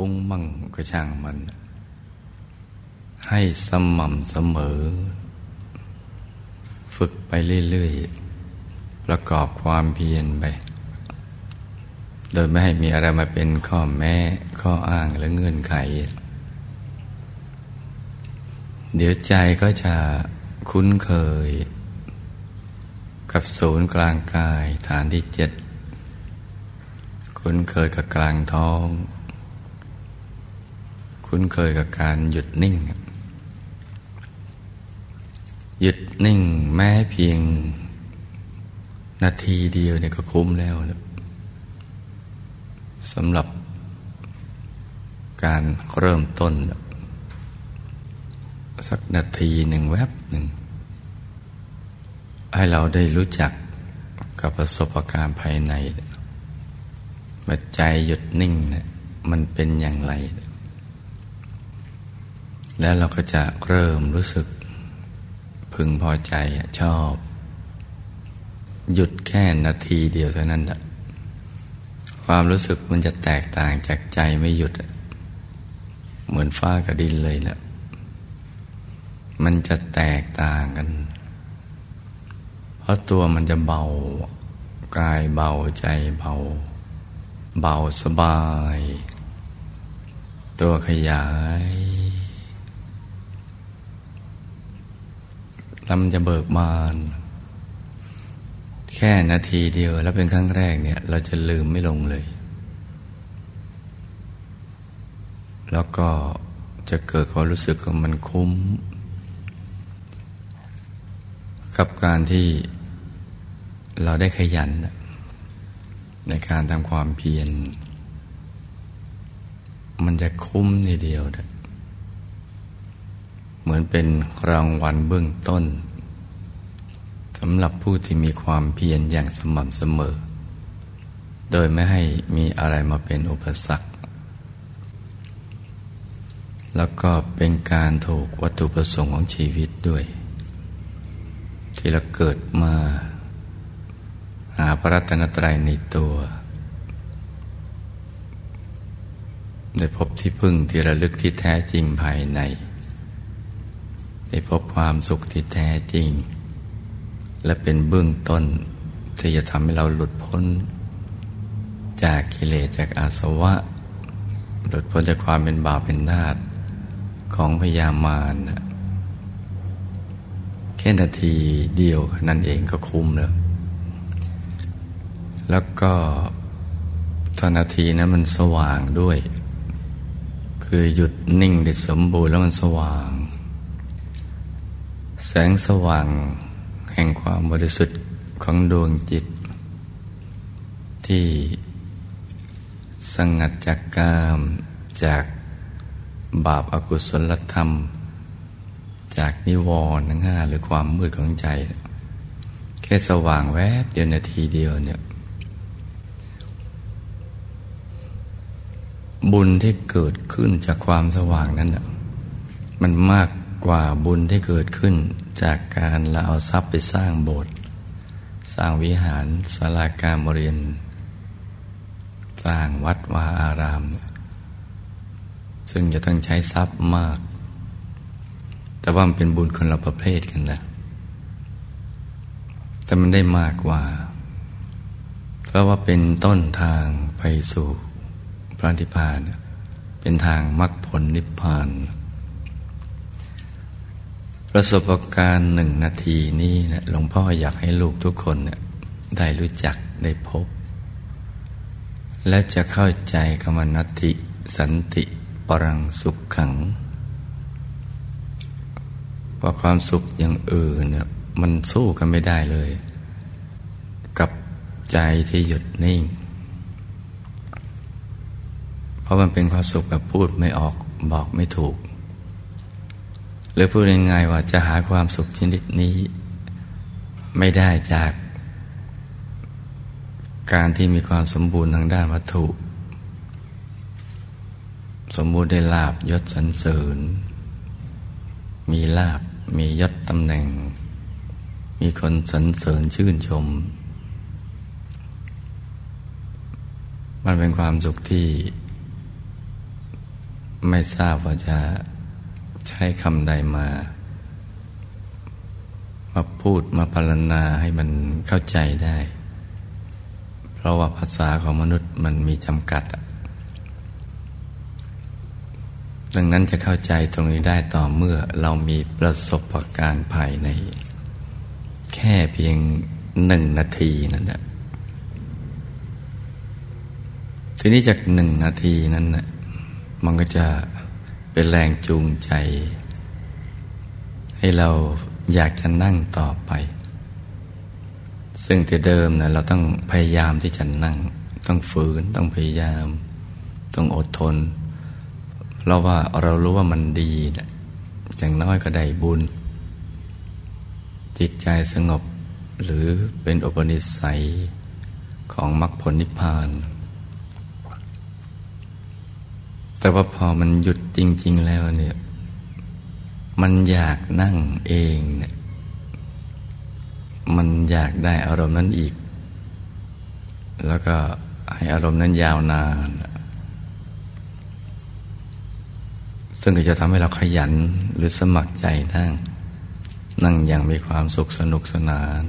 ฟุ้งมั่งก็ช่างมัน ให้สม่ำเสมอ ฝึกไปเรื่อยๆ ประกอบความเพียรไป โดยไม่ให้มีอะไรมาเป็นข้อแม้ข้ออ้างและเงื่อนไข เดี๋ยวใจก็จะคุ้นเคย กับศูนย์กลางกายฐานที่เจ็ด คุ้นเคยกับกลางท้อง คุ้นเคยกับการหยุดนิ่ง หยุดนิ่งแม้เพียงนาทีเดียวเนี่ยก็คุ้มแล้วนะสำหรับการเริ่มต้น สักนาทีหนึ่งแวบหนึ่ง ให้เราได้รู้จักกับประสบการณ์ภายในว่าใจหยุดนิ่งเนี่ยมันเป็นอย่างไร แล้วเราก็จะเริ่มรู้สึกพึงพอใจชอบ หยุดแค่นาทีเดียวเท่านั้นแหะความรู้สึกมันจะแตกต่างจากใจไม่หยุด เหมือนฟ้ากับดินเลยแหละมันจะแตกต่างกัน เพราะตัวมันจะเบากายเบาใจเบา เบาสบาย ตัวขยาย ลำจะเบิกบาน แค่นาทีเดียวแล้วเป็นครั้งแรกเนี่ย เราจะลืมไม่ลงเลย แล้วก็จะเกิดความรู้สึกของมันคุ้ม กับการที่เราได้ขยัน ในการทำความเพียรมันจะคุ้มทีเดียวนะ เหมือนเป็นรางวัลเบื้องต้นสำหรับผู้ที่มีความเพียรอย่างสม่ำเสมอ โดยไม่ให้มีอะไรมาเป็นอุปสรรค แล้วก็เป็นการถูกวัตถุประสงค์ของชีวิตด้วย ที่เราเกิดมา หาพระรัตนตรัยในตัว ได้พบที่พึ่งที่ระลึกที่แท้จริงภายใน ได้พบความสุขที่แท้จริง และเป็นเบื้องต้นที่จะทำให้เราหลุดพ้น จากกิเลสจากอาสวะ หลุดพ้นจากความเป็นบาปเป็นนาฏของพยามารแค่นาทีเดียวนั่นเองก็คุ้มแล้ว แล้วก็ตอนนาทีนั้นมันสว่างด้วย คือหยุดนิ่งได้สมบูรณ์แล้วมันสว่าง งสว่างแห่งความบริสุทธิ์ของดวงจิต ที่สงัดจากกามจากบาปอากุศลธรรม จากนิวรณ์ทั้งห้าหรือความมืดของใจ แค่สว่างแวบเดียวนาทีเดียวเนี่ยบุญที่เกิดขึ้นจากความสว่างนั้นมันมาก กว่าบุญที่เกิดขึ้นจากการเราเอาทรัพย์ไปสร้างโบสถ์สร้างวิหารศาลาการบริเวณสร้างวัดวาอาราม ซึ่งจะต้องใช้ทรัพย์มาก แต่ว่ามันเป็นบุญคนละประเภทกันนะแต่มันได้มากกว่า เพราะว่าเป็นต้นทางไปสู่พระนิพพาน เป็นทางมรรคผลนิพพาน ประสบการณ์หนึ่งนาทีนี้นะหลวงพ่ออยากให้ลูกทุกคนเนี่ยได้รู้จักได้พบ และจะเข้าใจกรรมนัตติสันติปรังสุขขัง ว่าความสุขอย่างอื่นเนี่ยมันสู้กันไม่ได้เลย กับใจที่หยุดนิ่ง เพราะมันเป็นความสุขแบบพูดไม่ออกบอกไม่ถูก หรือพูดง่ายๆว่าจะหาความสุขชนิดนี้ ไม่ได้จาก การที่มีความสมบูรณ์ทางด้านวัตถุ สมบูรณ์ได้ลาบยศสรรเสริญ มีลาบมียศตำแหน่ง มีคนสรรเสริญชื่นชม มันเป็นความสุขที่ ไม่ทราบว่าจะ ใช้คำใดมา มาพูดมาพรรณนาให้มันเข้าใจได้ เพราะว่าภาษาของมนุษย์มันมีจำกัด ดังนั้นจะเข้าใจตรงนี้ได้ต่อเมื่อเรามีประสบการณ์ภายใน แค่เพียงหนึ่งนาทีนั่นแหละทีนี้จากหนึ่งนาทีนั้นนะมันก็จะ เป็นแรงจูงใจ ให้เราอยากจะนั่งต่อไป ซึ่งแต่เดิมนะเราต้องพยายามที่จะนั่ง ต้องฝืนต้องพยายาม ต้องอดทน เพราะว่าเรารู้ว่ามันดีนะอย่างน้อยก็ได้บุญ จิตใจสงบหรือเป็นอุปนิสัยของมรรคผลนิพพาน แต่ว่าพอมันหยุดจริง ๆ แล้วเนี่ย มันอยากนั่งเองเนี่ย มันอยากได้อารมณ์นั้นอีก แล้วก็ให้อารมณ์นั้นยาวนาน ซึ่งก็จะทำให้เราขยันหรือสมัครใจนั่ง นั่งอย่างมีความสุขสนุกสนาน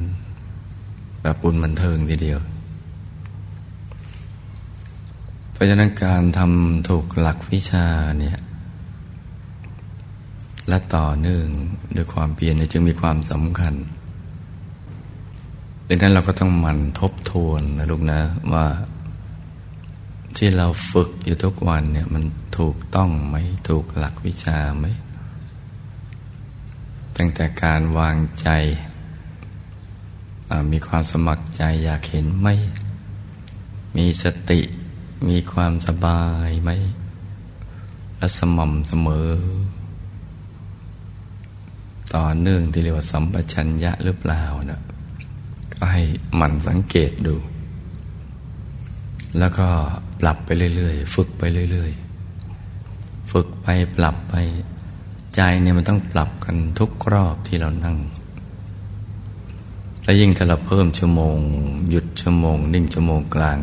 แบบปุ่นบันเทิงทีเดียว เพราะฉะนั้นการทำถูกหลักวิชาเนี่ยและต่อเนื่องด้วยความเพียรจึงมีความสำคัญดังนั้นเราก็ต้องหมั่นทบทวนนะลูกนะว่าที่เราฝึกอยู่ทุกวันเนี่ยมันถูกต้องไหมถูกหลักวิชาไหมตั้งแต่การวางใจมีความสมัครใจอยากเห็นไหมมีสติ มีความสบายไหม และสม่ำเสมอ ต่อเนื่องที่เรียกว่าสัมปชัญญะหรือเปล่านะก็ให้หมั่นสังเกตดู แล้วก็ปรับไปเรื่อยๆ ฝึกไปเรื่อยๆ ฝึกไปปรับไป ใจเนี่ยมันต้องปรับกันทุกรอบที่เรานั่งและยิ่งถ้าเราเพิ่มชั่วโมง หยุดชั่วโมง นิ่งชั่วโมงกลาง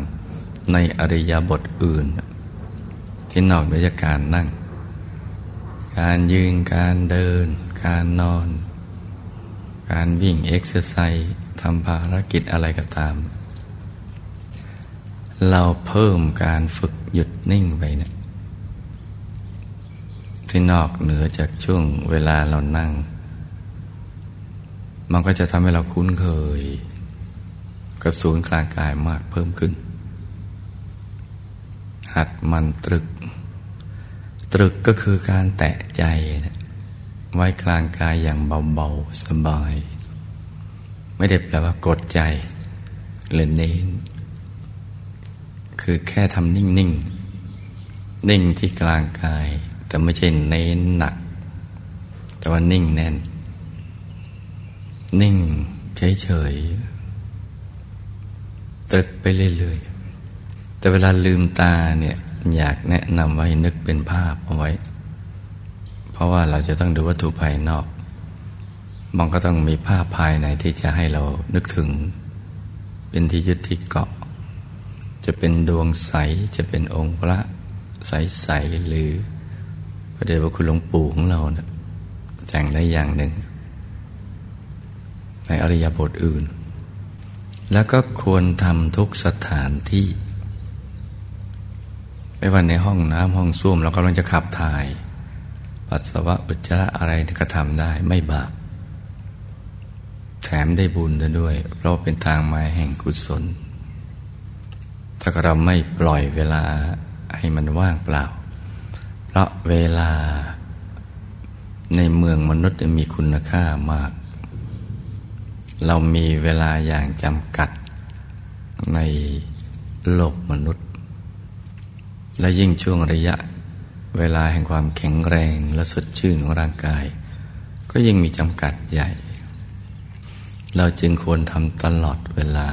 ในอริยบทอื่น ที่นอกเหนือจากการนั่ง การยืนการเดิน การนอน การวิ่งเอ็กซ์ไซส์ทำภารกิจอะไรก็ตาม เราเพิ่มการฝึกหยุดนิ่งไปเนะี่ยที่นอกเหนือจากช่วงเวลาเรานั่ง มันก็จะทำให้เราคุ้นเคยกับศูนย์กลางกายมากเพิ่มขึ้น หัดมันตรึก ตรึกก็คือการแตะใจนะไว้กลางกายอย่างเบาๆ สบาย ไม่ได้แปลว่ากดใจหรือเน้น คือแค่ทำนิ่งๆนิ่งที่กลางกาย แต่ไม่ใช่เน้นหนัก แต่ว่านิ่งแน่น นิ่งเฉยๆตรึกไปเรื่อยๆ แต่เวลาลืมตาเนี่ยอยากแนะนำไว้นึกเป็นภาพเอาไว้ เพราะว่าเราจะต้องดูวัตถุภายนอก มันก็ต้องมีภาพภายในที่จะให้เรานึกถึง เป็นที่ยึดที่เกาะ จะเป็นดวงใสจะเป็นองค์พระใสๆหรือพระเดชพระคุณหลวงปู่ของเราเนะี่ยแต่งได้อย่างหนึ่ง ในอริยบทอื่น แล้วก็ควรทำทุกสถานที่ ไม่ว่าในห้องน้ำห้องส้วมเรากำลังจะขับถ่าย ปัสสาวะอุจจาระอะไรก็ทำได้ไม่บาปแถมได้บุญด้วย เพราะเป็นทางมาแห่งกุศล ถ้าเราไม่ปล่อยเวลาให้มันว่างเปล่า เพราะเวลาในเมืองมนุษย์มีคุณค่ามาก เรามีเวลาอย่างจำกัดในโลกมนุษย์ และยิ่งช่วงระยะเวลาแห่งความแข็งแรงและสดชื่นของร่างกาย ก็ยิ่งมีจำกัดใหญ่ เราจึงควรทำตลอดเวลา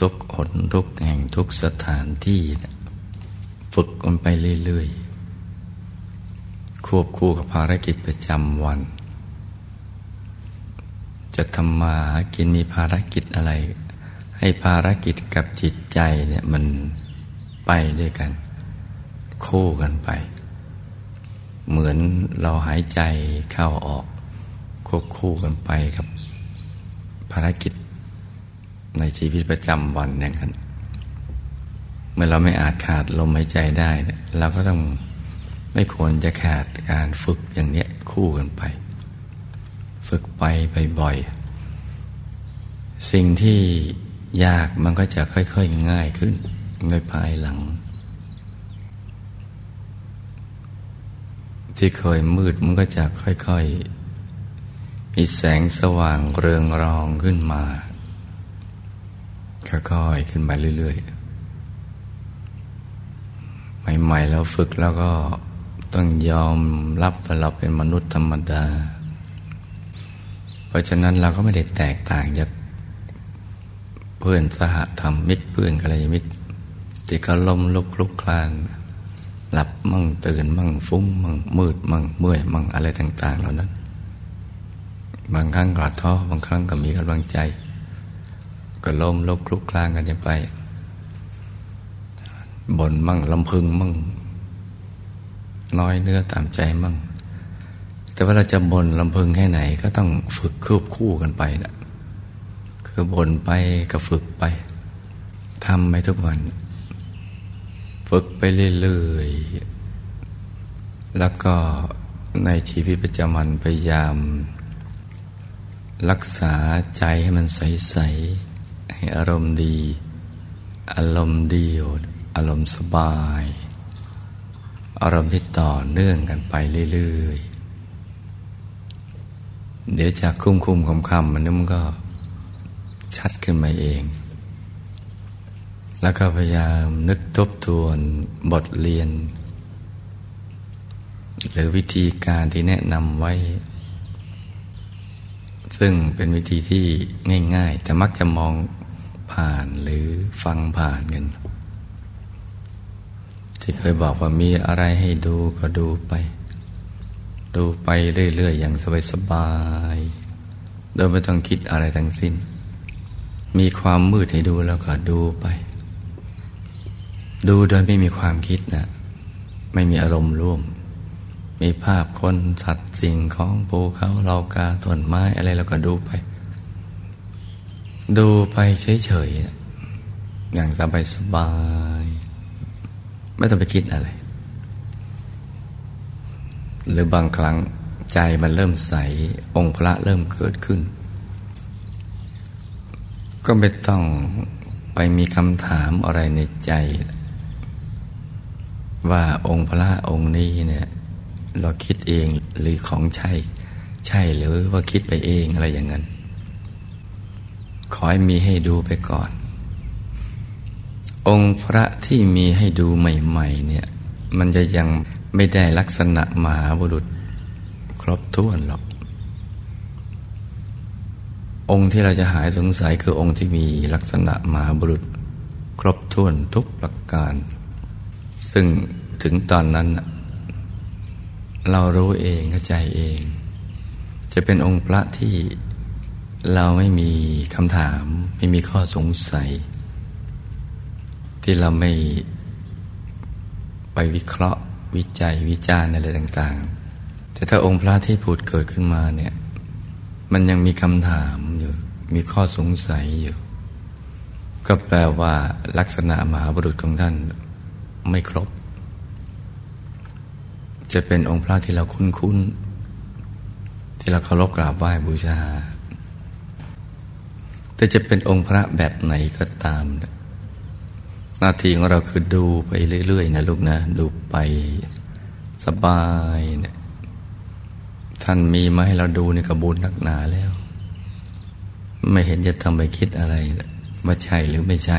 ทุกหนทุกแห่งทุกสถานที่ ฝึกกันไปเรื่อยๆ ควบคู่กับภารกิจประจำวัน จะทำมากินมีภารกิจอะไร ให้ภารกิจกับจิตใจเนี่ยมัน ไปด้วยกัน คู่กันไป เหมือนเราหายใจเข้าออกควบคู่กันไปกับภารกิจในชีวิตประจำวันอย่างนั้นเมื่อเราไม่อาจขาดลมหายใจได้เราก็ต้องไม่ควรจะขาดการฝึกอย่างนี้คู่กันไป ฝึกไปไปบ่อยสิ่งที่ยากมันก็จะค่อย ๆ ง่ายขึ้น ในภายหลัง ที่เคยมืดมันก็จะค่อยๆ มีแสงสว่างเรืองรองขึ้นมาค่อยๆขึ้นมาเรื่อยๆ ใหม่ๆแล้วฝึกแล้วก็ต้องยอมรับว่าเราเป็นมนุษย์ธรรมดา เพราะฉะนั้นเราก็ไม่ได้แตกต่างจากเพื่อนสหธรรมมิตรเพื่อนกัลยาณมิตร ที่เขาล้มลุกลุกคลาน หลับมั่งตื่นมั่งฟุ้งมั่งมืดมั่งเมื่อยมั่งอะไรต่าง ๆ เหล่านั้น บางครั้งกอดท้อบางครั้งก็มีกำลังใจ ก็ล้มลุกลุกคลานกันไปบ่นมั่งลำพึงมั่งน้อยเนื้อตามใจมั่ง แต่ว่าเราจะบ่นลำพึงแค่ไหนก็ต้องฝึกคืบคู่กันไปนะคือบ่นไปก็ฝึกไปทำไปทุกวัน ฝึกไปเรื่อยๆ แล้วก็ในชีวิตประจำวันพยายาม รักษาใจให้มันใส ๆ ให้อารมณ์ดี อารมณ์ดีอารมณ์สบาย อารมณ์ที่ต่อเนื่องกันไปเรื่อย ๆ เดี๋ยวจากคุ้มคุ้มคำคำมันนึกมันก็ชัดขึ้นมาเอง แล้วก็พยายามนึกทบทวนบทเรียน หรือวิธีการที่แนะนำไว้ ซึ่งเป็นวิธีที่ง่ายๆ แต่มักจะมองผ่านหรือฟังผ่านกัน ที่เคยบอกว่ามีอะไรให้ดูก็ดูไป ดูไปเรื่อยๆ อย่างสบายๆโดยไม่ต้องคิดอะไรทั้งสิ้น มีความมืดให้ดูแล้วก็ดูไป ดูโดยไม่มีความคิดนะไม่มีอารมณ์ร่วม มีภาพคนสัตว์สิ่งของภูเขาเรากาต้นไม้อะไรแล้วก็ดูไป ดูไปเฉยๆอย่างสบายสบาย ไม่ต้องไปคิดอะไร หรือบางครั้งใจมันเริ่มใส องค์พระเริ่มเกิดขึ้น ก็ไม่ต้องไปมีคำถามอะไรในใจ ว่าองค์พระองค์นี้เนี่ย เราคิดเองหรือของใช่ ใช่หรือว่าคิดไปเองอะไรอย่างนั้น ขอให้มีให้ดูไปก่อน องค์พระที่มีให้ดูใหม่ๆเนี่ย มันจะยังไม่ได้ลักษณะมหาบุรุษ ครบถ้วนหรอก องค์ที่เราจะหายสงสัยคือองค์ที่มีลักษณะมหาบุรุษ ครบถ้วนทุกประการ ซึ่งถึงตอนนั้น เรารู้เองเข้าใจเอง จะเป็นองค์พระที่เราไม่มีคำถาม ไม่มีข้อสงสัย ที่เราไม่ไปวิเคราะห์วิจัยวิจารณ์อะไรต่าง ๆ แต่ถ้าองค์พระที่พูดเกิดขึ้นมาเนี่ย มันยังมีคำถามอยู่ มีข้อสงสัยอยู่ ก็แปลว่าลักษณะมหาบุรุษของท่าน ไม่ครบ จะเป็นองค์พระที่เราคุ้นๆ ที่เราเคารพกราบไหว้บูชา แต่จะเป็นองค์พระแบบไหนก็ตามนะหน้าที่ของเราคือดูไปเรื่อยๆนะลูกนะ ดูไปสบายเนะท่านมีมาให้เราดูในกระบุญนักหนาแล้ว ไม่เห็นจะทำไปคิดอะไรว่าใช่หรือไม่ใช่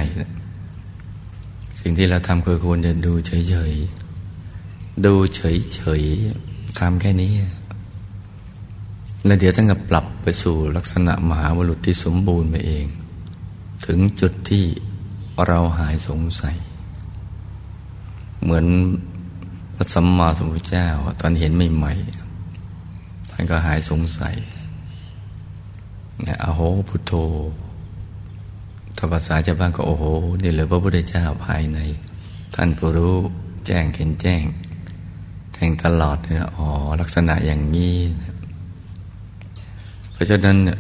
สิ่งที่เราทำคือควรจะดูเฉยๆ ดูเฉยๆทำแค่นี้ แล้วเดี๋ยวท่านก็ปรับไปสู่ลักษณะมหาบุรุษที่สมบูรณ์ไปเอง ถึงจุดที่เราหายสงสัย เหมือนพระสัมมาสัมพุทธเจ้า ตอนเห็นใหม่ๆท่านก็หายสงสัยเนี่ยอโหพุทโธ ถ้าภาษาชาวบ้านก็โอ้โห นี่เลยพระพุทธเจ้าภายใน ท่านผู้รู้แจ้งเห็นแจ้ง แทงตลอดเนี่ยอ๋อลักษณะอย่างนี้ เพราะฉะนั้นเนี่ย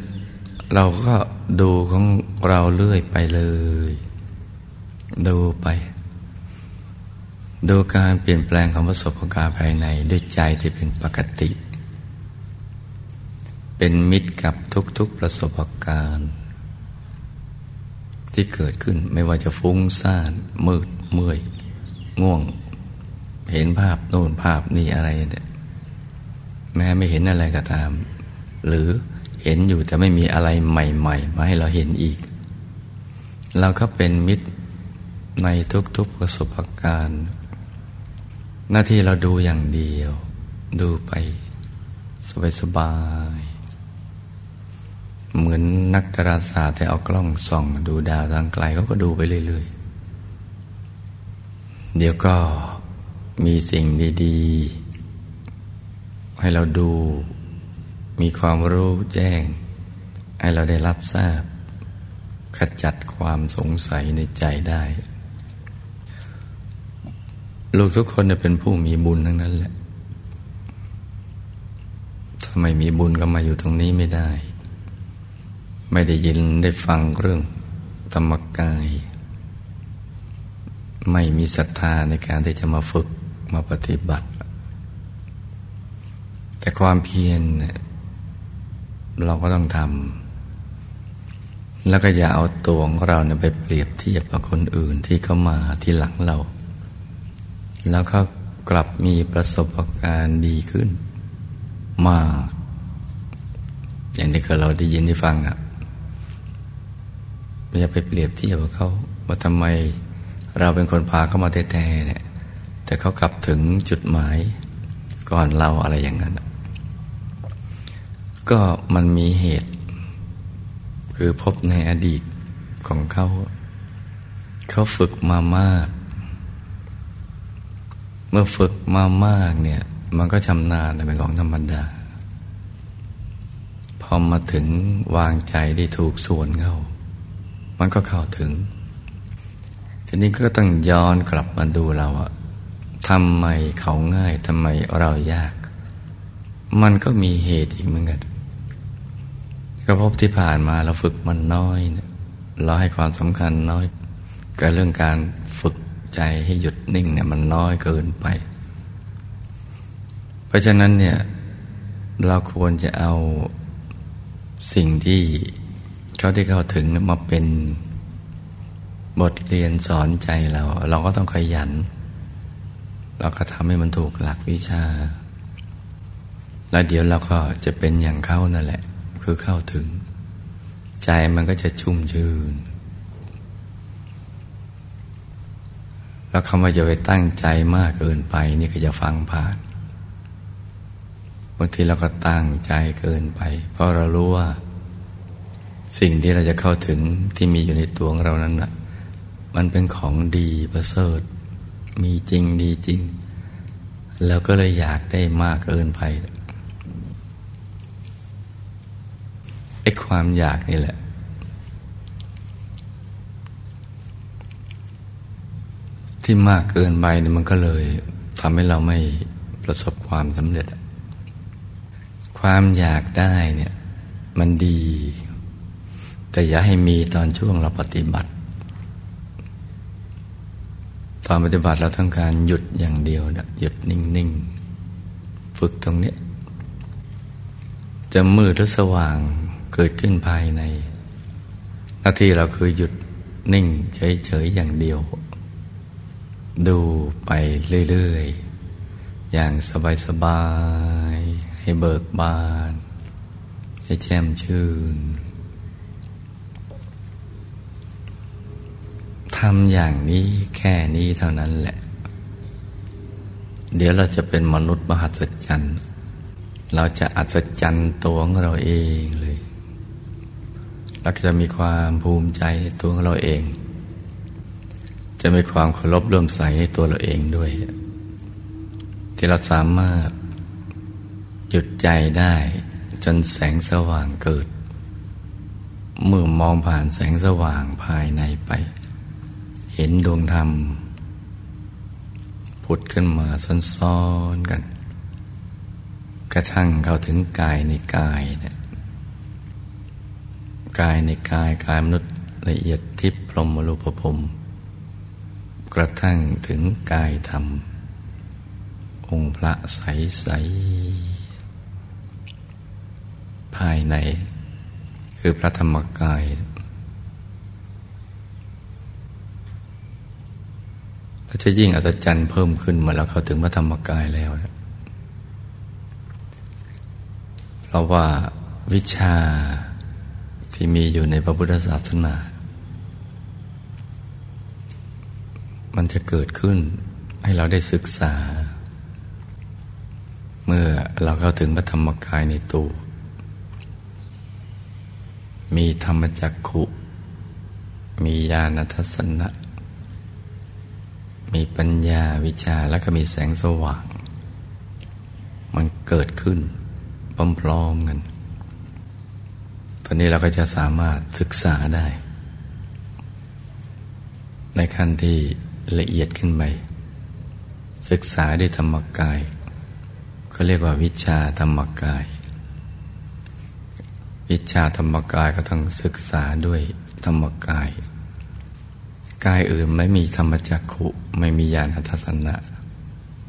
เราก็ดูของเราเรื่อยไปเลย ดูไป ดูการเปลี่ยนแปลงของประสบการณ์ภายในด้วยใจที่เป็นปกติ เป็นมิตรกับทุกๆประสบการณ์ ที่เกิดขึ้นไม่ว่าจะฟุ้งซ่านมืดเมื่อย ง่วง เห็นภาพโน่นภาพนี่อะไรเนี่ยแม้ไม่เห็นอะไรก็ตาม หรือเห็นอยู่แต่ไม่มีอะไรใหม่ ๆ มาให้เราเห็นอีก เราก็เป็นมิตรในทุกๆประสบการณ์ หน้าที่เราดูอย่างเดียว ดูไปสบาย เหมือนนักดาราศาสตร์ที่เอากล้องส่อง ดูดาวทางไกลเขาก็ดูไปเรื่อยๆ เดี๋ยวก็มีสิ่งดีๆ ให้เราดู มีความรู้แจ้ง ให้เราได้รับทราบ ขจัดความสงสัยในใจได้ ลูกทุกคนเป็นผู้มีบุญทั้งนั้นแหละ ถ้าไม่มีบุญก็มาอยู่ตรงนี้ไม่ได้ ไม่ได้ยินได้ฟังเรื่องธรรมกาย ไม่มีศรัทธาในการที่จะมาฝึกมาปฏิบัติ แต่ความเพียรเราก็ต้องทำแล้วก็อย่าเอาตัวของเราเนี่ยไปเปรียบเทียบกับคนอื่นที่เขามาที่หลังเรา แล้วเขากลับมีประสบการณ์ดีขึ้นมากอย่างที่เคยเราได้ยินได้ฟังอะ่ะ อย่าไปเปรียบเทียบกับเขาว่าทำไมเราเป็นคนพาเขามาแท้ๆเนี่ยแต่เขากลับถึงจุดหมายก่อนเราอะไรอย่างนั้น ก็มันมีเหตุ คือพบในอดีตของเขา เขาฝึกมามาก เมื่อฝึกมามากเนี่ย มันก็ชำนาญเป็นของธรรมดา พอมาถึงวางใจได้ถูกส่วนเขา มันก็เข้าถึง ทีนี้ก็ต้องย้อนกลับมาดูเราอะทำไมเขาง่ายทำไมเรายาก มันก็มีเหตุอีกเหมือนกันก็พบที่ผ่านมาเราฝึกมันน้อยเนี่ยเราให้ความสำคัญน้อยกับเรื่องการฝึกใจให้หยุดนิ่งเนี่ยมันน้อยเกินไป เพราะฉะนั้นเนี่ยเราควรจะเอาสิ่งที่ เขาที่เข้าถึงมาเป็นบทเรียนสอนใจเรา เราก็ต้องขยัน เราก็ทำให้มันถูกหลักวิชา แล้วเดี๋ยวเราก็จะเป็นอย่างเขานั่นแหละ คือเข้าถึง ใจมันก็จะชุ่มชื่นแล้วคำว่าจะไปตั้งใจมากเกินไป นี่ก็จะฟังผ่านบางทีเราก็ตั้งใจเกินไป เพราะเรารู้ว่า สิ่งที่เราจะเข้าถึงที่มีอยู่ในตัวของเรานั้นนะมันเป็นของดีประเสริฐ มีจริงดีจริง แล้วก็เลยอยากได้มากเกินไปไอ้ความอยากนี่แหละ ที่มากเกินไปนี่มันก็เลยทำให้เราไม่ประสบความสำเร็จ ความอยากได้เนี่ย มันดี แต่อย่าให้มีตอนช่วงเราปฏิบัติ ตอนปฏิบัติเราต้องการหยุดอย่างเดียวนะหยุดนิ่ง ๆ ฝึกตรงนี้ จะมืดหรือสว่างเกิดขึ้นภายใน หน้าที่เราคือหยุดนิ่ง เฉย ๆ อย่างเดียว ดูไปเรื่อย ๆ อย่างสบาย ๆ ให้เบิกบาน ให้แช่มชื่น ทำอย่างนี้แค่นี้เท่านั้นแหละ เดี๋ยวเราจะเป็นมนุษย์มหัศจรรย์เราจะอัศจรรย์ตัวของเราเองเลยเราจะมีความภูมิใจในตัวของเราเอง จะมีความเคารพเริ่มใสในตัวเราเองด้วย ที่เราสามารถหยุดใจได้จนแสงสว่างเกิด เมื่อมองผ่านแสงสว่างภายในไป ห็นดวงธรรม ผุดขึ้นมาซ้อนๆกัน กระทั่งเข้าถึงกายในกายเนี่ยกายในกายกายมนุษย์ละเอียดทิพพรหมรูปภพกระทั่งถึงกายธรรม องค์พระใสใสภายใน คือพระธรรมกาย เราจะยิ่งอัศจรรย์เพิ่มขึ้นเมื่อเราเข้าถึงพระธรรมกายแล้ว เพราะว่าวิชาที่มีอยู่ในพระพุทธศาสนา มันจะเกิดขึ้นให้เราได้ศึกษา เมื่อเราเข้าถึงพระธรรมกายในตัว มีธรรมจักขุ มีญาณทัศนะ มีปัญญาวิชาแล้วก็มีแสงสว่าง มันเกิดขึ้นพร้อมๆกัน ตอนนี้เราก็จะสามารถศึกษาได้ ในขั้นที่ละเอียดขึ้นไป ศึกษาด้วยธรรมกายเขาเรียกว่าวิชาธรรมกาย วิชาธรรมกายก็ต้องศึกษาด้วยธรรมกาย กายอื่นไม่มีธรรมจักขุไม่มีญาณทัศนะ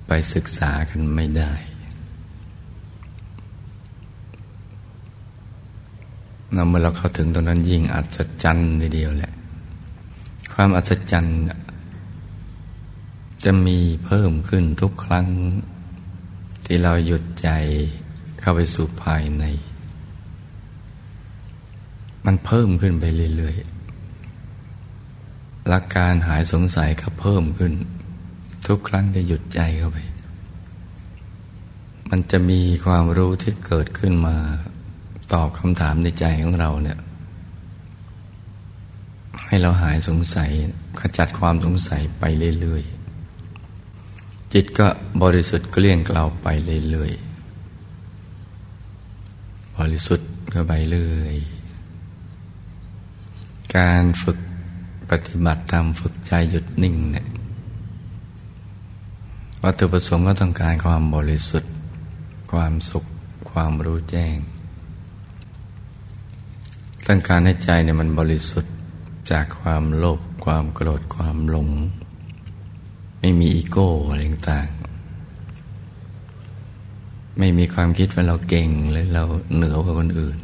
ไปศึกษากันไม่ได้ เราเมื่อเราเข้าถึงตรงนั้นยิ่งอัศจรรย์ทีเดียวแหละ ความอัศจรรย์จะมีเพิ่มขึ้นทุกครั้ง ที่เราหยุดใจเข้าไปสู่ภายใน มันเพิ่มขึ้นไปเรื่อยๆ หลักการหายสงสัยก็เพิ่มขึ้น ทุกครั้งที่หยุดใจเข้าไป มันจะมีความรู้ที่เกิดขึ้นมา ตอบคำถามในใจของเราเนี่ย ให้เราหายสงสัยขจัดความสงสัยไปเรื่อยๆ จิตก็บริสุทธิ์เกลี้ยงเกลาไปเรื่อยๆ บริสุทธิ์ก็ไปเรื่อย การฝึก ปฏิบัติธรรมฝึกใจหยุดนิ่งเนี่ยวัตถุประสงค์ก็ต้องการความบริสุทธิ์ ความสุข ความรู้แจ้ง ต้องการให้ใจเนี่ยมันบริสุทธิ์จากความโลภความโกรธความหลง ไม่มีอีโก้อะไรต่างไม่มีความคิดว่าเราเก่งหรือเราเหนือกว่าคนอื่น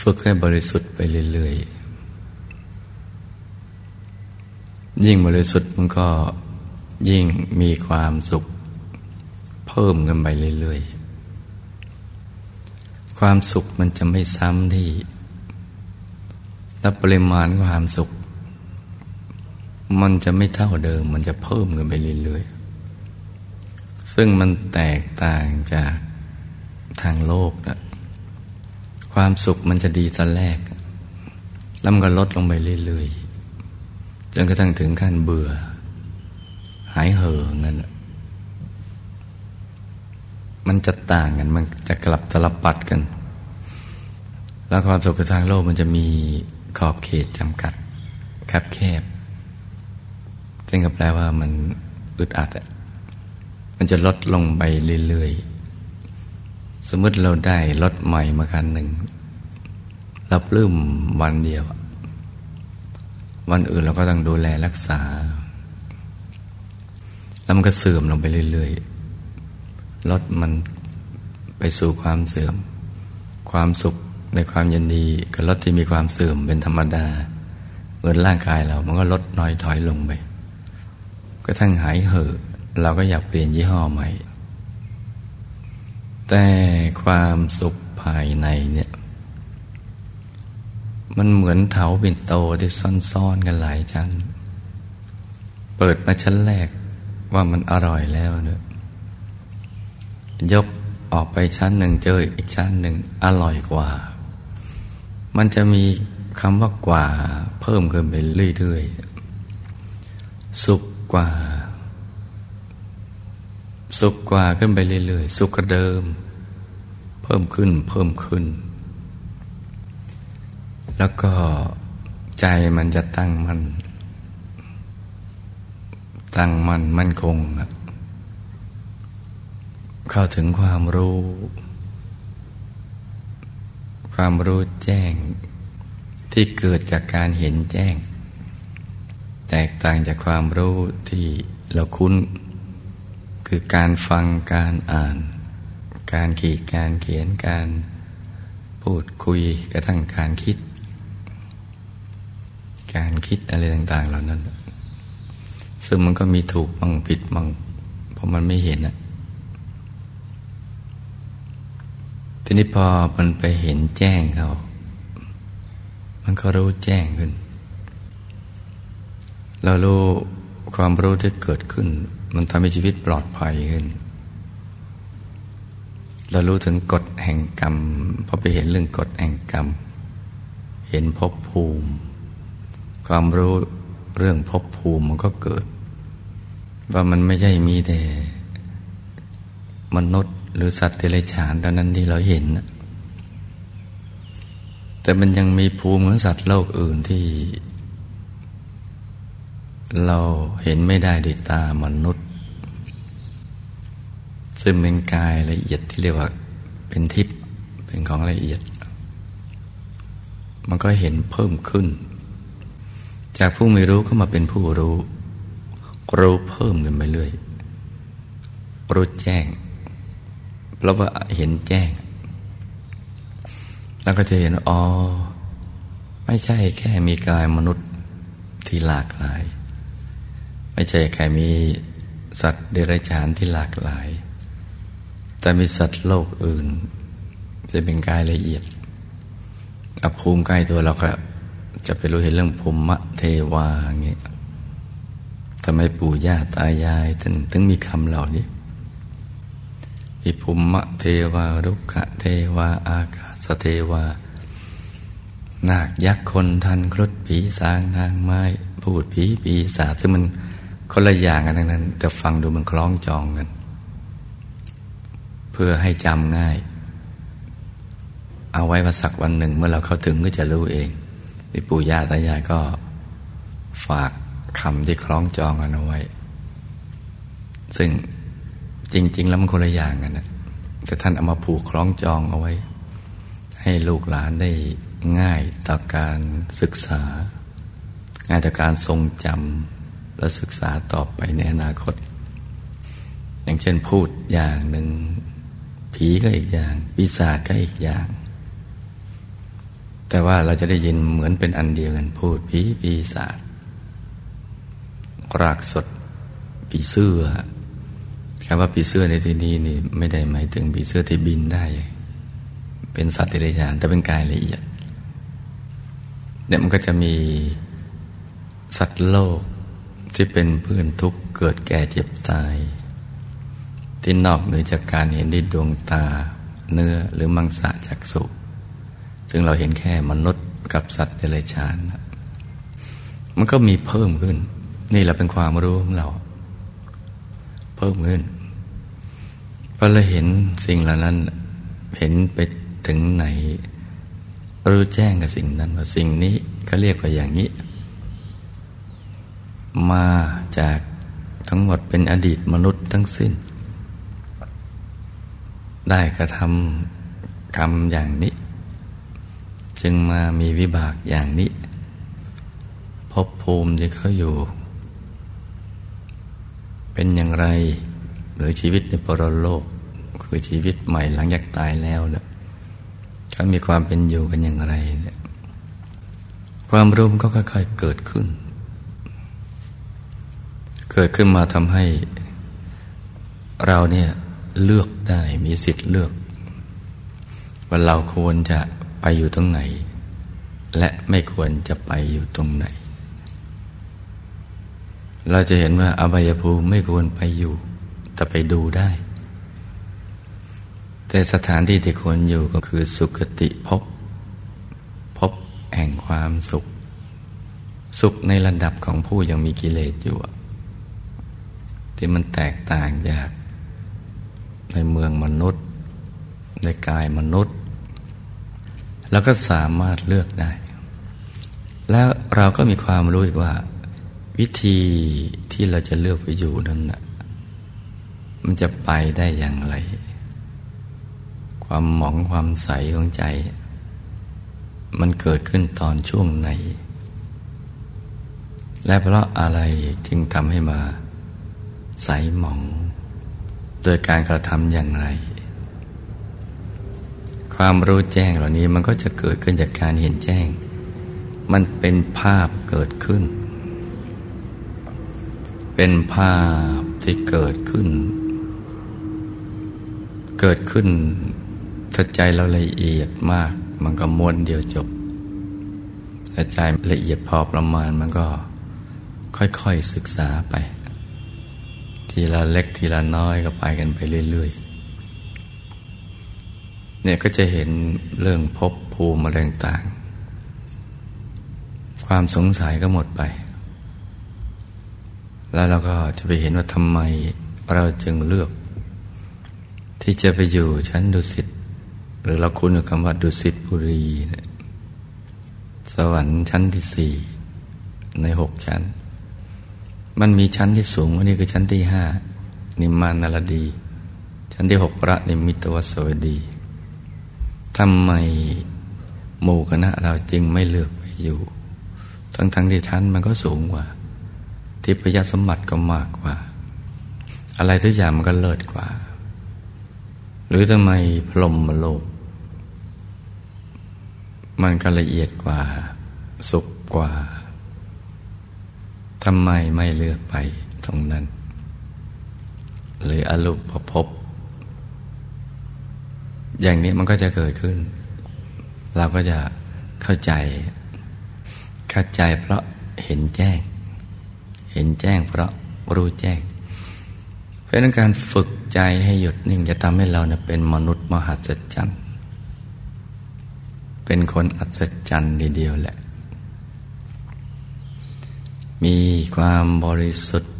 ฝึกให้บริสุทธิ์ไปเรื่อยๆ ยิ่งบริสุทธิ์มันก็ยิ่งมีความสุข เพิ่มกันไปเรื่อยๆ ความสุขมันจะไม่ซ้ำที่และปริมาณความสุข มันจะไม่เท่าเดิม มันจะเพิ่มกันไปเรื่อยๆ ซึ่งมันแตกต่างจากทางโลกนะความสุขมันจะดีตอนแรกแล้วมันก็ลดลงไปเรื่อยๆ จนกระทั่งถึงขั้นเบื่อ หายเห่อเงินมันจะต่างกัน มันจะกลับตลับปัดกัน แล้วความสุขทางโลกมันจะมีขอบเขตจำกัดแคบแคบซึ่งก็แปลว่ามันอึดอัดอะมันจะลดลงไปเรื่อยๆ สมมติเราได้รถใหม่มาคันหนึ่งเราปลื้มวันเดียว วันอื่นเราก็ต้องดูแลรักษา แล้วมันก็เสื่อมลงไปเรื่อยๆลดมันไปสู่ความเสื่อม ความสุขในความยินดีกับลดที่มีความเสื่อมเป็นธรรมดาเหมือนร่างกายเรา มันก็ลดน้อยถอยลงไปก็ทั้งหายเห่อเราก็อยากเปลี่ยนยี่ห้อใหม่ แต่ความสุขภายในเนี่ย มันเหมือนเถาเป็นโตที่ซ่อนๆกันหลายชั้น เปิดมาชั้นแรกว่ามันอร่อยแล้วเนี่ยยกออกไปชั้นหนึ่งเจออีกชั้นหนึ่งอร่อยกว่า มันจะมีคำว่ากว่าเพิ่มขึ้นไปเรื่อยๆ สุขกว่า สุขกว่าขึ้นไปเรื่อยๆ สุขก็เดิม เพิ่มขึ้นเพิ่มขึ้น แล้วก็ใจมันจะตั้งมันตตั้งมั่นมั่นคง เข้าถึงความรู้ ความรู้แจ้ง ที่เกิดจากการเห็นแจ้ง แตกต่างจากความรู้ที่เราคุ้น คือการฟังการอ่าน การขีดการเขียนการพูดคุยกระทั่งการคิด การคิดอะไรต่าง ๆ เหล่านั้น ซึ่งมันก็มีถูกบ้างผิดบ้างเพราะมันไม่เห็นอะทีนี้พอมันไปเห็นแจ้งเขา มันก็รู้แจ้งขึ้น เรารู้ความรู้ที่เกิดขึ้น มันทำให้ชีวิตปลอดภัยขึ้น เรารู้ถึงกฎแห่งกรรมพอไปเห็นเรื่องกฎแห่งกรรม เห็นภพภูมิ ความรู้เรื่องภพภูมิมันก็เกิด ว่ามันไม่ใช่มีแต่ มนุษย์หรือสัตว์เดรัจฉานเท่านั้นที่เราเห็น แต่มันยังมีภูมิของสัตว์โลกอื่นที่ เราเห็นไม่ได้ด้วยตามนุษย์ ซึ่งเป็นกายละเอียดที่เรียกว่า เป็นทิพย์เป็นของละเอียด มันก็เห็นเพิ่มขึ้น จากผู้ไม่รู้ก็มาเป็นผู้รู้ รู้เพิ่มขึ้นไปเรื่อย รู้แจ้ง เพราะว่าเห็นแจ้งแล้วก็จะเห็นอ๋อไม่ใช่แค่มีกายมนุษย์ที่หลากหลาย ไม่ใช่แค่มีสัตว์เดรัจฉานที่หลากหลาย แต่มีสัตว์โลกอื่น จะเป็นกายละเอียดอภูมิใกล้ตัวเราก็ จะไปรู้เห็นเรื่องภูมิเทวาเงี้ยทำไมปู่ย่าตายายถึงถึงมีคำเหล่านี้มีภูมิเทวารุกะเทวา อากาศเทวา นาคยักษ์คนทันครุฑผีสางนางไม้ พูดผีปีศาจซึ่งมันคนละอย่างกันทั้งนั้น แต่ฟังดูมันคล้องจองกัน เพื่อให้จำง่าย เอาไว้ว่าสักวันหนึ่งเมื่อเราเข้าถึงก็จะรู้เอง ที่ปู่ย่าตายายก็ฝากคำที่คล้องจองกันเอาไว้ ซึ่งจริง ๆ แล้วมันคนละอย่างกันนะแต่ท่านเอามาผูกคล้องจองเอาไว้ ให้ลูกหลานได้ง่ายต่อการศึกษา ง่ายต่อการทรงจำและศึกษาต่อไปในอนาคต อย่างเช่นพูดอย่างหนึ่งผีก็อีกอย่างปีศาก็อีกอย่าง แต่ว่าเราจะได้ยินเหมือนเป็นอันเดียวกันพูดผีปีศาจรากสดปีเสื้อคำว่าปีเสื้อในที่นี้นี่ไม่ได้หมายถึงปีเสื้อที่บินได้ เป็นสัตว์เดรัจฉานแต่เป็นกายละเอียดเนี่ยมันก็จะมีสัตว์โลกที่เป็นเพื่อนทุกข์เกิดแก่เจ็บตาย ที่นอกเหนือจากการเห็นด้วยดวงตาเนื้อหรือมังสะจักสุ ซึ่งเราเห็นแค่มนุษย์กับสัตว์เดรัจฉานมันก็มีเพิ่มขึ้น นี่แหละเป็นความรู้ของเรา เพิ่มขึ้นพอเราเห็นสิ่งเหล่านั้น เห็นไปถึงไหน รู้แจ้งกับสิ่งนั้นว่าสิ่งนี้ก็เรียกว่าอย่างนี้ มาจากทั้งหมดเป็นอดีตมนุษย์ทั้งสิ้น ได้กระทำกรรมอย่างนี้ จึงมามีวิบากอย่างนี้พบภูมิที่เขาอยู่ เป็นอย่างไรหรือชีวิตในปรโลก คือชีวิตใหม่หลังจากตายแล้วเนี่ยเขามีความเป็นอยู่กันอย่างไรเนี่ยความรู้มันก็ค่อยๆเกิดขึ้น เกิดขึ้นมาทำให้ เราเนี่ยเลือกได้มีสิทธิ์เลือก ว่าเราควรจะ ไปอยู่ตรงไหน และไม่ควรจะไปอยู่ตรงไหน เราจะเห็นว่าอบายภูมิไม่ควรไปอยู่ แต่ไปดูได้ แต่สถานที่ที่ควรอยู่ก็คือสุคติภพภพแห่งความสุข สุขในระดับของผู้ยังมีกิเลสอยู่ ที่มันแตกต่างจากในเมืองมนุษย์ ในกายมนุษย์ แล้วก็สามารถเลือกได้ แล้วเราก็มีความรู้อีกว่า วิธีที่เราจะเลือกไปอยู่นั้นนะมันจะไปได้อย่างไร ความหมองความใสของใจ มันเกิดขึ้นตอนช่วงไหน และเพราะอะไรจึงทำให้มาใสหมอง โดยการกระทำอย่างไร ความรู้แจ้งเหล่านี้มันก็จะเกิดขึ้นจากการเห็นแจ้ง มันเป็นภาพเกิดขึ้น เป็นภาพที่เกิดขึ้น เกิดขึ้นถ้าใจเราละเอียดมาก มันก็ม้วนเดียวจบถ้าใจละเอียดพอประมาณมันก็ค่อยๆศึกษาไป ทีละเล็กทีละน้อยก็ไปกันไปเรื่อยๆ เนี่ยก็จะเห็นเรื่องพบภูมิอะไรต่างความสงสัยก็หมดไป แล้วเราก็จะไปเห็นว่าทำไมเราจึงเลือก ที่จะไปอยู่ชั้นดุสิตหรือเราคุ้นกับคำว่าดุสิตบุรีเนี่ยสวรรค์ชั้นที่สี่ในหกชั้น มันมีชั้นที่สูงอันนี้คือชั้นที่ห้านิมานารดี ชั้นที่หกพระนิมิตวสวดี ทำไมหมู่คณะเราจึงไม่เลือกไปอยู่ ทั้งทั้งที่ชั้นมันก็สูงกว่า ทิพยสมบัติก็มากกว่า อะไรทุกอย่างมันก็เลิศกว่า หรือทำไมพรหมโลก มันก็ละเอียดกว่า สุขกว่าทำไมไม่เลือกไปตรงนั้น หรืออรูปภพ อย่างนี้มันก็จะเกิดขึ้น เราก็จะเข้าใจ เข้าใจเพราะเห็นแจ้ง เห็นแจ้งเพราะรู้แจ้ง เพราะนั้นการฝึกใจให้หยุดนิ่งจะทำให้เราเนี่ยเป็นมนุษย์มหัศจรรย์เป็นคนอัศจรรย์ทีเดียวแหละ มีความบริสุทธิ์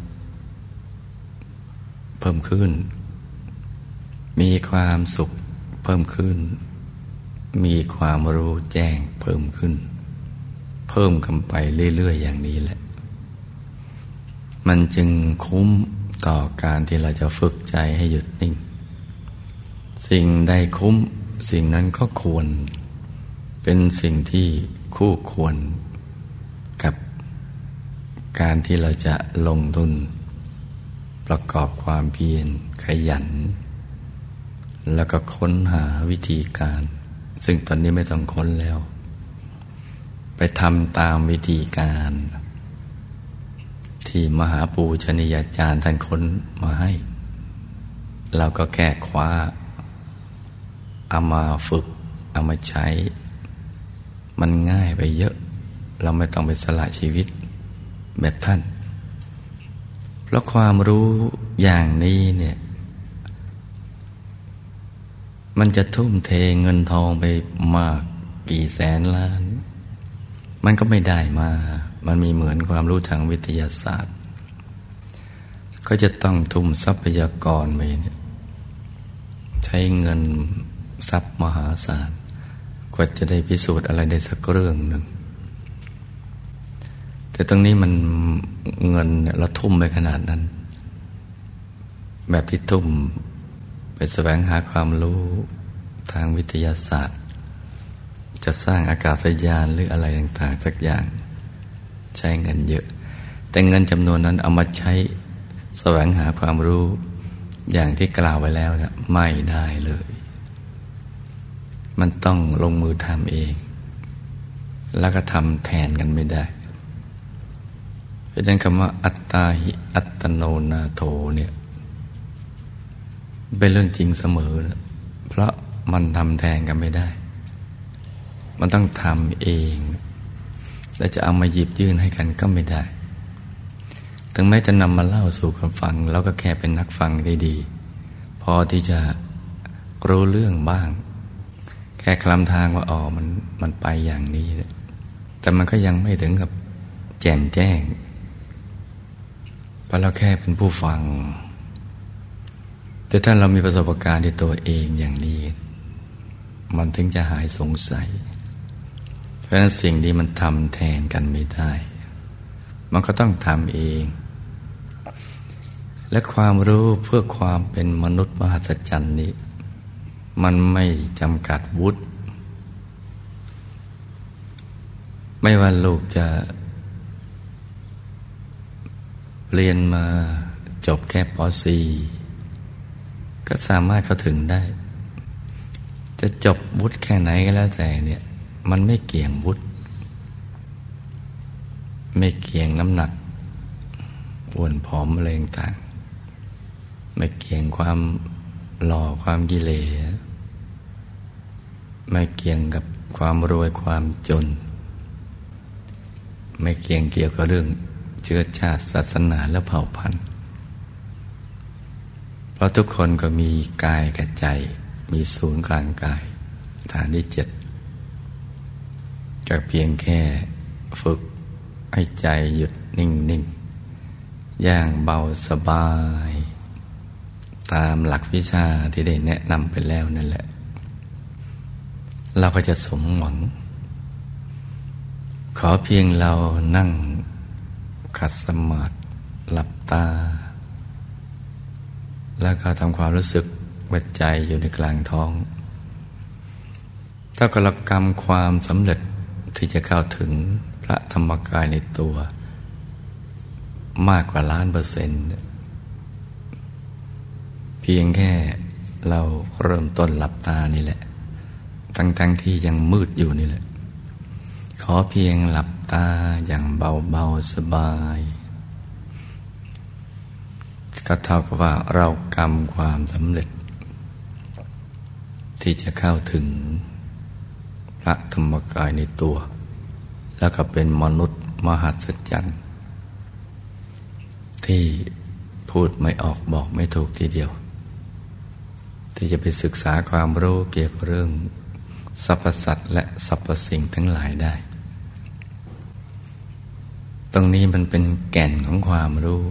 เพิ่มขึ้น มีความสุข เพิ่มขึ้น มีความรู้แจ้งเพิ่มขึ้น เพิ่มกันไปเรื่อย ๆ อย่างนี้แหละ มันจึงคุ้มต่อการที่เราจะฝึกใจให้หยุดนิ่ง สิ่งใดคุ้ม สิ่งนั้นก็ควร เป็นสิ่งที่คู่ควรการที่เราจะลงทุน ประกอบความเพียรขยัน แล้วก็ค้นหาวิธีการ ซึ่งตอนนี้ไม่ต้องค้นแล้ว ไปทำตามวิธีการ ที่มหาปูชนียาจารย์ท่านค้นมาให้ เราก็แก้คว้าเอามาฝึกเอามาใช้ มันง่ายไปเยอะ เราไม่ต้องไปสละชีวิตแบบท่าน เพราะความรู้อย่างนี้เนี่ย มันจะทุ่มเทเงินทองไปมากกี่แสนล้าน มันก็ไม่ได้มา มันมีเหมือนความรู้ทางวิทยาศาสตร์ ก็จะต้องทุ่มทรัพยากรไปเนี่ยใช้เงินทรัพย์มหาศาลกว่าจะได้พิสูจน์อะไรได้สักเรื่องหนึ่ง แต่ตรงนี้มันเงินเราทุ่มไปขนาดนั้น แบบที่ทุ่ม แสวงหาความรู้ทางวิทยาศาสตร์ จะสร้างอากาศยานหรืออะไรต่างๆ สักอย่าง ใช้เงินเยอะ แต่เงินจำนวนนั้นเอามาใช้แสวงหาความรู้อย่างที่กล่าวไว้แล้วเนะี่ยไม่ได้เลย มันต้องลงมือทำเอง แล้วก็ทำแทนกันไม่ได้เพราะนั้นคำว่าอัตตาหิอัตโนนาโถเนี่ย เป็นเรื่องจริงเสมอนะเพราะมันทำแทนกันไม่ได้ มันต้องทำเอง และจะเอามาหยิบยื่นให้กันก็ไม่ได้ ถึงแม้จะนำมาเล่าสู่กันฟัง แล้วก็แค่เป็นนักฟังได้ดี พอที่จะรู้เรื่องบ้าง แค่คลำทางว่าอ๋อมันมันไปอย่างนี้ แต่มันก็ยังไม่ถึงกับแจ่มแจ้งเพราะเราแค่เป็นผู้ฟัง แต่ถ้าเรามีประสบการณ์ในตัวเองอย่างนี้ มันถึงจะหายสงสัย เพราะฉะนั้นสิ่งนี้มันทำแทนกันไม่ได้ มันก็ต้องทำเอง และความรู้เพื่อความเป็นมนุษย์มหัศจรรย์นี้ มันไม่จำกัดวุฒิไม่ว่าลูกจะเรียนมาจบแค่ป .4 ก็สามารถเข้าถึงได้ จะจบวุฒิแค่ไหนก็แล้วแต่เนี่ย มันไม่เกี่ยงวุฒิไม่เกี่ยงน้ำหนักอ้วนผอมอะไรต่างไม่เกี่ยงความหล่อความกิเลสไม่เกี่ยงกับความรวยความจน ไม่เกี่ยงเกี่ยวกับเรื่องเชื้อชาติศาสนาและเผ่าพันธุ์ ราะทุกคนก็มีกายกับใจ มีศูนย์กลางกาย ฐานที่เจ็ดก็เพียงแค่ฝึกให้ใจหยุดนิ่งนิ่งอย่างเบาสบาย ตามหลักวิชาที่ได้แนะนำไปแล้วนั่นแหละ เราก็จะสมหวัง ขอเพียงเรานั่งขัดสมาธิหลับตา แล้วก็ทำความรู้สึกวัดใจอยู่ในกลางท้องถ้ากรกรรมความสำเร็จที่จะเข้าถึงพระธรรมกายในตัว มากกว่าล้านเปอร์เซ็นต์เพียงแค่เราเริ่มต้นหลับตานี่แหละ ทั้งๆทที่ยังมืดอยู่นี่แหละ ขอเพียงหลับตาอย่างเบาๆสบาย ก็เท่ากับว่าเรากรรมความสำเร็จ ที่จะเข้าถึงพระธรรมกายในตัว แล้วก็เป็นมนุษย์มหัศจรรย์ที่พูดไม่ออกบอกไม่ถูกทีเดียว ที่จะไปศึกษาความรู้เกี่ยวกับเรื่องสรรพสัตว์และสรรพสิ่งทั้งหลายได้ ตรงนี้มันเป็นแก่นของความรู้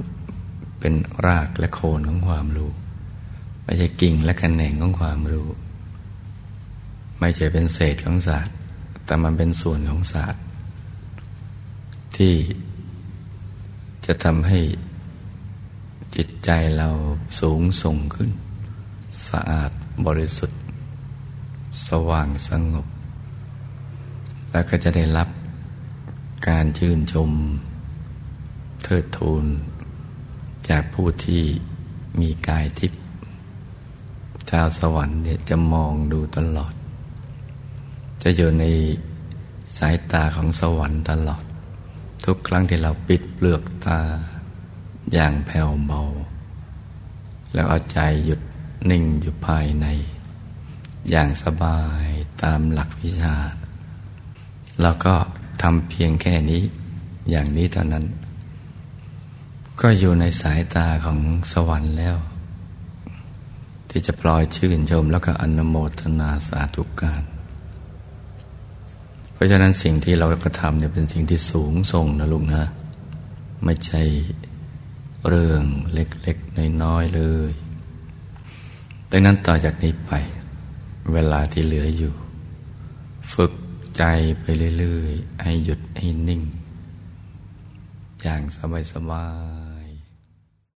เป็นรากและโคนของความรู้ ไม่ใช่กิ่งและแขนงของความรู้ ไม่ใช่เป็นเศษของศาสตร์ แต่มันเป็นส่วนของศาสตร์ ที่จะทำให้จิตใจเราสูงส่งขึ้น สะอาดบริสุทธิ์ สว่างสงบ แล้วก็จะได้รับการชื่นชม เทิดทูน จากผู้ที่มีกายทิพย์ชาวสวรรค์เนี่ยจะมองดูตลอด จะอยู่ในสายตาของสวรรค์ตลอด ทุกครั้งที่เราปิดเปลือกตาอย่างแผ่วเบา แล้วเอาใจหยุดนิ่งอยู่ภายใน อย่างสบายตามหลักวิชาแล้วก็ทำเพียงแค่นี้อย่างนี้เท่านั้น ก็อยู่ในสายตาของสวรรค์แล้ว ที่จะปล่อยชื่นชมแล้วก็อนโมทนาสาธุการ เพราะฉะนั้นสิ่งที่เรากระทำเนี่ยเป็นสิ่งที่สูงส่งนะลุงนะ ไม่ใช่เรื่องเล็กๆน้อยๆเลย ดังนั้นต่อจากนี้ไป เวลาที่เหลืออยู่ ฝึกใจไปเรื่อยๆ ให้หยุดให้นิ่ง อย่างสบายๆ